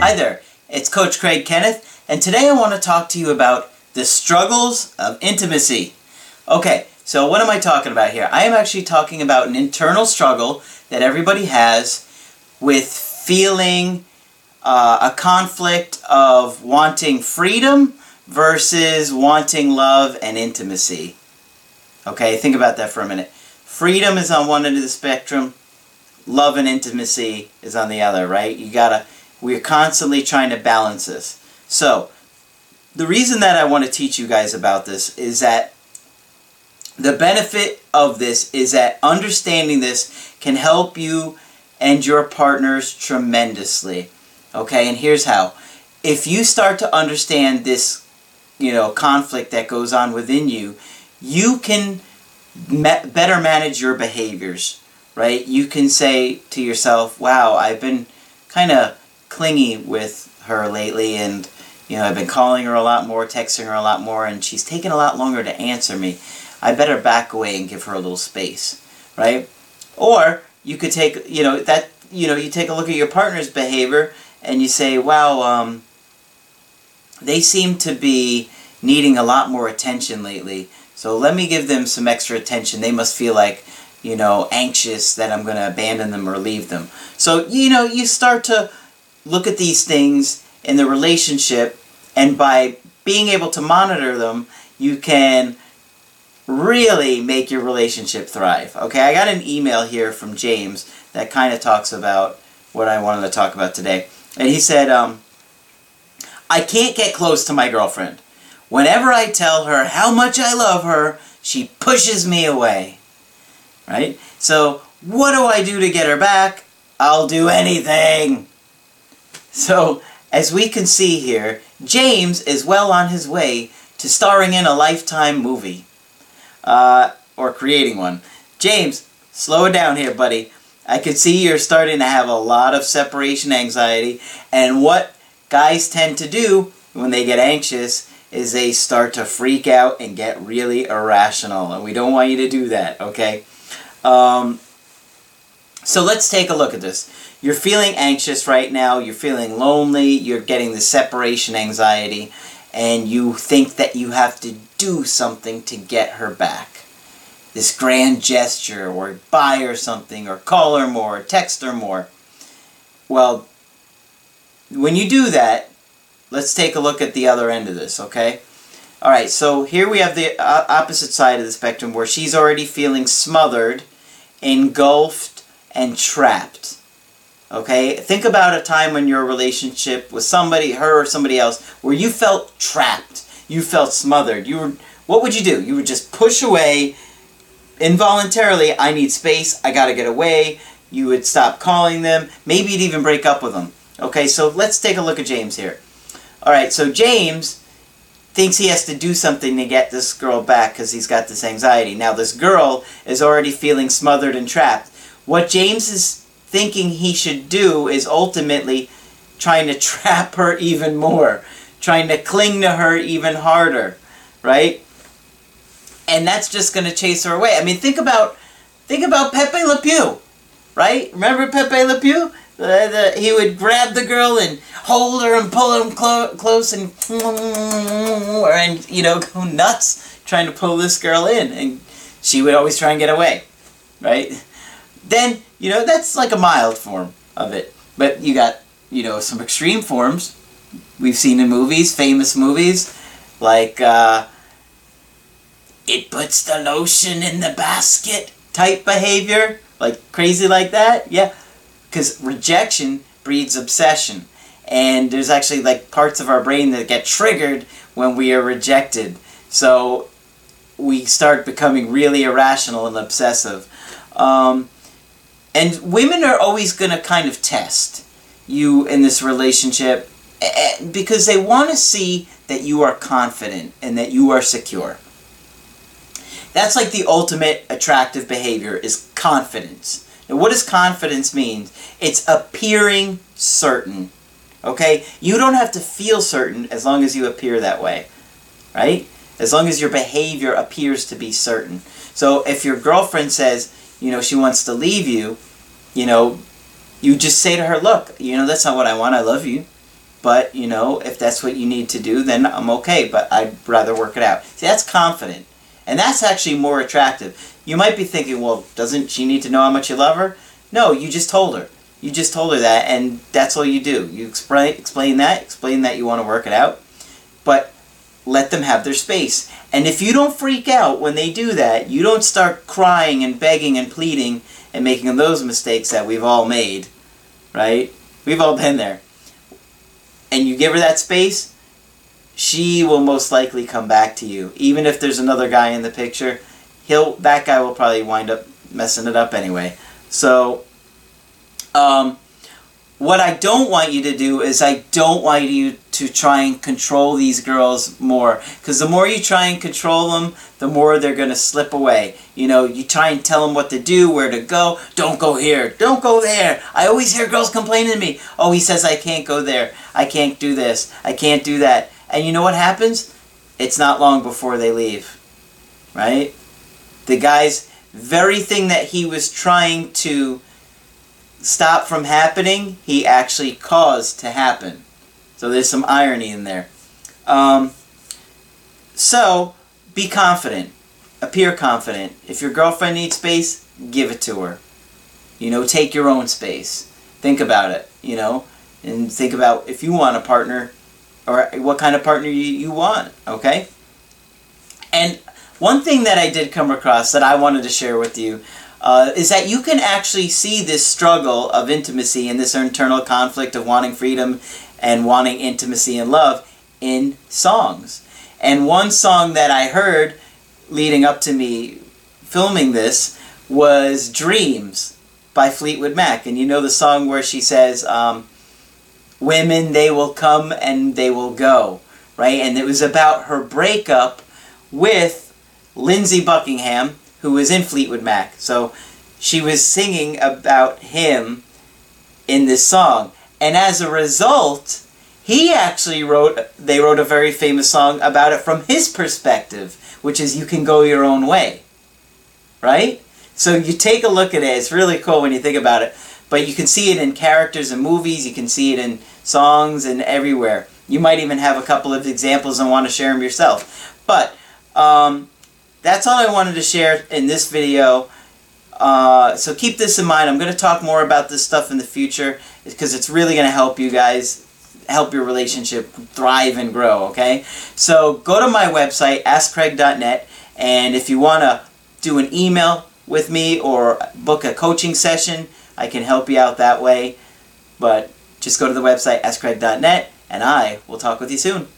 Hi there, it's Coach Craig Kenneth, and today I want to talk to you about the struggles of intimacy. Okay, so what am I talking about here? I am actually talking about an internal struggle that everybody has with feeling uh, a conflict of wanting freedom versus wanting love and intimacy. Okay, think about that for a minute. Freedom is on one end of the spectrum, love and intimacy is on the other, right? You gotta we're constantly trying to balance this. So, the reason that I want to teach you guys about this is that the benefit of this is that understanding this can help you and your partners tremendously. Okay, and here's how. If you start to understand this, you know, conflict that goes on within you, you can better manage your behaviors, right? You can say to yourself, wow, I've been kind of clingy with her lately and you know I've been calling her a lot more, texting her a lot more and she's taking a lot longer to answer me. I better back away and give her a little space, right? Or you could take, you know, that you know, you take a look at your partner's behavior and you say, "Wow, um they seem to be needing a lot more attention lately. So let me give them some extra attention. They must feel like, you know, anxious that I'm going to abandon them or leave them." So, you know, you start to look at these things in the relationship and by being able to monitor them, you can really make your relationship thrive. Okay, I got an email here from James that kind of talks about what I wanted to talk about today. And he said, um, I can't get close to my girlfriend. Whenever I tell her how much I love her, she pushes me away. Right? So, what do I do to get her back? I'll do anything. So, as we can see here, James is well on his way to starring in a Lifetime movie. Uh, or creating one. James, slow it down here, buddy. I can see you're starting to have a lot of separation anxiety, and what guys tend to do when they get anxious is they start to freak out and get really irrational, and we don't want you to do that, okay? Um, so let's take a look at this. You're feeling anxious right now, you're feeling lonely, you're getting the separation anxiety, and you think that you have to do something to get her back. This grand gesture, or buy her something, or call her more, or text her more. Well, when you do that, let's take a look at the other end of this, okay? Alright, so here we have the uh, opposite side of the spectrum where she's already feeling smothered, engulfed, and trapped. Okay? Think about a time when your relationship with somebody, her or somebody else, where you felt trapped. You felt smothered. You were what would you do? You would just push away involuntarily, I need space, I gotta get away. You would stop calling them. Maybe you'd even break up with them. Okay, so let's take a look at James here. Alright, so James thinks he has to do something to get this girl back because he's got this anxiety. Now this girl is already feeling smothered and trapped. What James is thinking he should do is ultimately trying to trap her even more, trying to cling to her even harder, right? And that's just going to chase her away. I mean, think about think about Pepe Le Pew, right? Remember Pepe Le Pew? Uh, the, he would grab the girl and hold her and pull him clo close and and you know go nuts trying to pull this girl in, and she would always try and get away, right? Then, you know, that's like a mild form of it. But you got, you know, some extreme forms we've seen in movies, famous movies, like, uh, it puts the lotion in the basket type behavior, like crazy like that, yeah. Because rejection breeds obsession. And there's actually like parts of our brain that get triggered when we are rejected. So we start becoming really irrational and obsessive. Um, and women are always going to kind of test you in this relationship eh, eh, because they want to see that you are confident and that you are secure. That's like the ultimate attractive behavior is confidence. Now what does confidence mean? It's appearing certain. Okay? You don't have to feel certain as long as you appear that way. Right? As long as your behavior appears to be certain. So if your girlfriend says, you know, she wants to leave you, you know, you just say to her, look, you know, that's not what I want. I love you. But, you know, if that's what you need to do, then I'm okay, but I'd rather work it out. See, that's confident. And that's actually more attractive. You might be thinking, well, doesn't she need to know how much you love her? No, you just told her. You just told her that, and that's all you do. You explain, explain that, explain that you want to work it out, but let them have their space. And if you don't freak out when they do that, you don't start crying and begging and pleading and making those mistakes that we've all made, right? We've all been there. And you give her that space, she will most likely come back to you. Even if there's another guy in the picture, he'll that guy will probably wind up messing it up anyway. So um, what I don't want you to do is I don't want you to try and control these girls more. Because the more you try and control them the more they're going to slip away. You know you try and tell them what to do where to go. Don't go here. Don't go there. I always hear girls complaining to me. Oh he says I can't go there. I can't do this. I can't do that. And you know what happens? It's not long before they leave. Right? The guy's very thing that he was trying to stop from happening, he actually caused to happen. So there's some irony in there. Um, so be confident. Appear confident. If your girlfriend needs space, give it to her. You know, take your own space. Think about it, you know, and think about if you want a partner or what kind of partner you, you want, okay? And one thing that I did come across that I wanted to share with you uh, is that you can actually see this struggle of intimacy and this internal conflict of wanting freedom and wanting intimacy and love in songs. And one song that I heard leading up to me filming this was Dreams by Fleetwood Mac. And you know the song where she says, um, Women, they will come and they will go, right? And it was about her breakup with Lindsey Buckingham, who was in Fleetwood Mac. So she was singing about him in this song. And as a result, he actually wrote, they wrote a very famous song about it from his perspective, which is You Can Go Your Own Way. Right? So you take a look at it, it's really cool when you think about it. But you can see it in characters in movies, you can see it in songs and everywhere. You might even have a couple of examples and want to share them yourself. But um, that's all I wanted to share in this video. Uh, so keep this in mind. I'm going to talk more about this stuff in the future because it's really going to help you guys help your relationship thrive and grow, okay? So go to my website, askcraig.net, and if you want to do an email with me or book a coaching session, I can help you out that way. But just go to the website, askcraig.net, and I will talk with you soon.